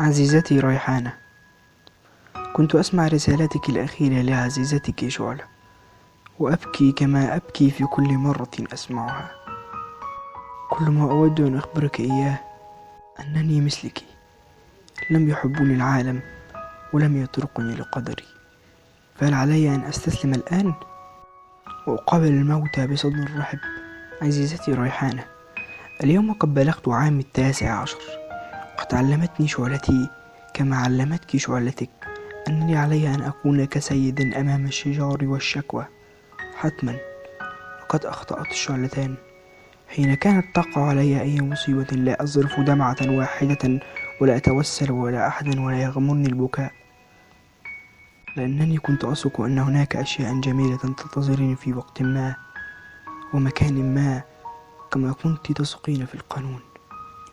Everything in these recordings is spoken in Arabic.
عزيزتي ريحانة كنت أسمع رسالتك الأخيرة لعزيزتك شعلة وأبكي كما أبكي في كل مرة أسمعها. كل ما أود أن أخبرك إياه أنني مثلك لم يحبني العالم ولم يتركني لقدري. فهل علي أن أستسلم الآن وأقابل الموت بصدر رحب عزيزتي ريحانة اليوم قد بلغت عام التاسع عشر. قد علمتني شعلتي كما علمتك شعلتك. أنني علي أن أكون كسيد أمام الشجار والشكوى. حتما لقد أخطأت الشعلتان. حين كانت تقع علي أي مصيبة لا أظرف دمعة واحدة ولا أتوسل ولا أحد ولا يغمرني البكاء. لأنني كنت أثق أن هناك أشياء جميلة تنتظرني في وقت ما ومكان ما كما كنت تثقين في القانون.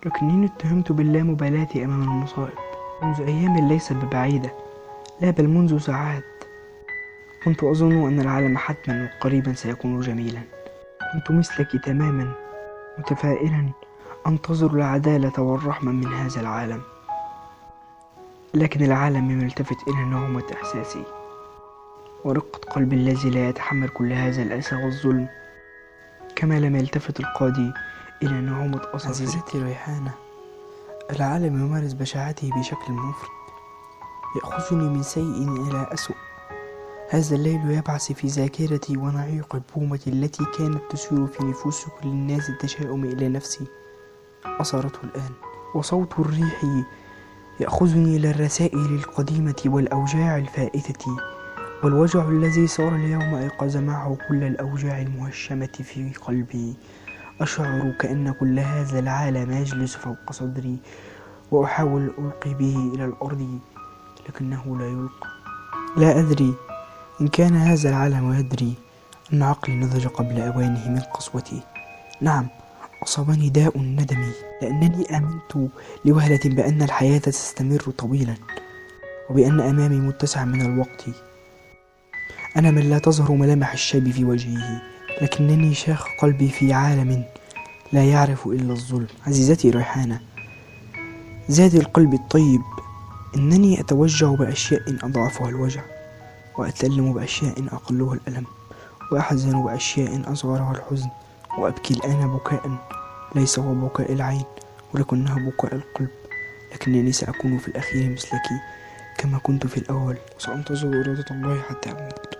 لكنني اتهمت باللامبالاة أمام المصائب. منذ أيام ليست ببعيدة لا بل منذ ساعات. كنت أظن أن العالم حتما وقريبا سيكون جميلا. كنت مثلك تماما متفائلا أنتظر العدالة والرحمة من هذا العالم. لكن العالم لم يلتفت إلى نعومة إحساسي. ورقة قلبي الذي لا يتحمل كل هذا الأسى والظلم. كما لم يلتفت القاضي إلى نعومة أصابعي عزيزتي ريحانة العالم يمارس بشاعته بشكل مفرط يأخذني من سيء إلى أسوأ هذا الليل يبعث في ذاكرتي ونعيق البومة التي كانت تسير في نفوس كل الناس التشاؤم إلى نفسي. أثرته الآن وصوت الريح يأخذني إلى الرسائل القديمة والأوجاع الفائتة والوجع الذي صار اليوم أيقظ معه كل الأوجاع المهشمة في قلبي. أشعر كأن كل هذا العالم يجلس فوق صدري وأحاول ألقي به إلى الأرض لكنه لا يلقى. لا أدري إن كان هذا العالم يدري أن عقلي نضج قبل أوانه من قسوتي. نعم أصابني داء الندم لأنني آمنت لوهلة بأن الحياة تستمر طويلا وبأن أمامي متسع من الوقت. أنا من لا تظهر ملامح الشيب في وجهه. لكنني شاخ قلبي في عالم لا يعرف إلا الظلم. عزيزتي ريحانة زاد القلب الطيب. إنني أتوجع بأشياء أضعفها الوجع وأتألم بأشياء أقلها الألم وأحزن بأشياء أصغرها الحزن وأبكي الآن بكاء ليس هو بكاء العين ولكنه بكاء القلب. لكنني سأكون في الأخير مثلك كما كنت في الأول وسأنتظر إرادة الله حتى أموت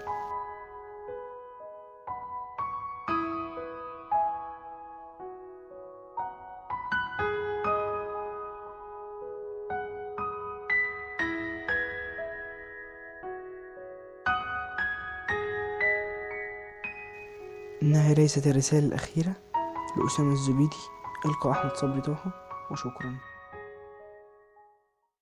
إنها ليست الرسالة الأخيرة لأسامة الزبيدي. ألقى أحمد صبري طه وشكرا.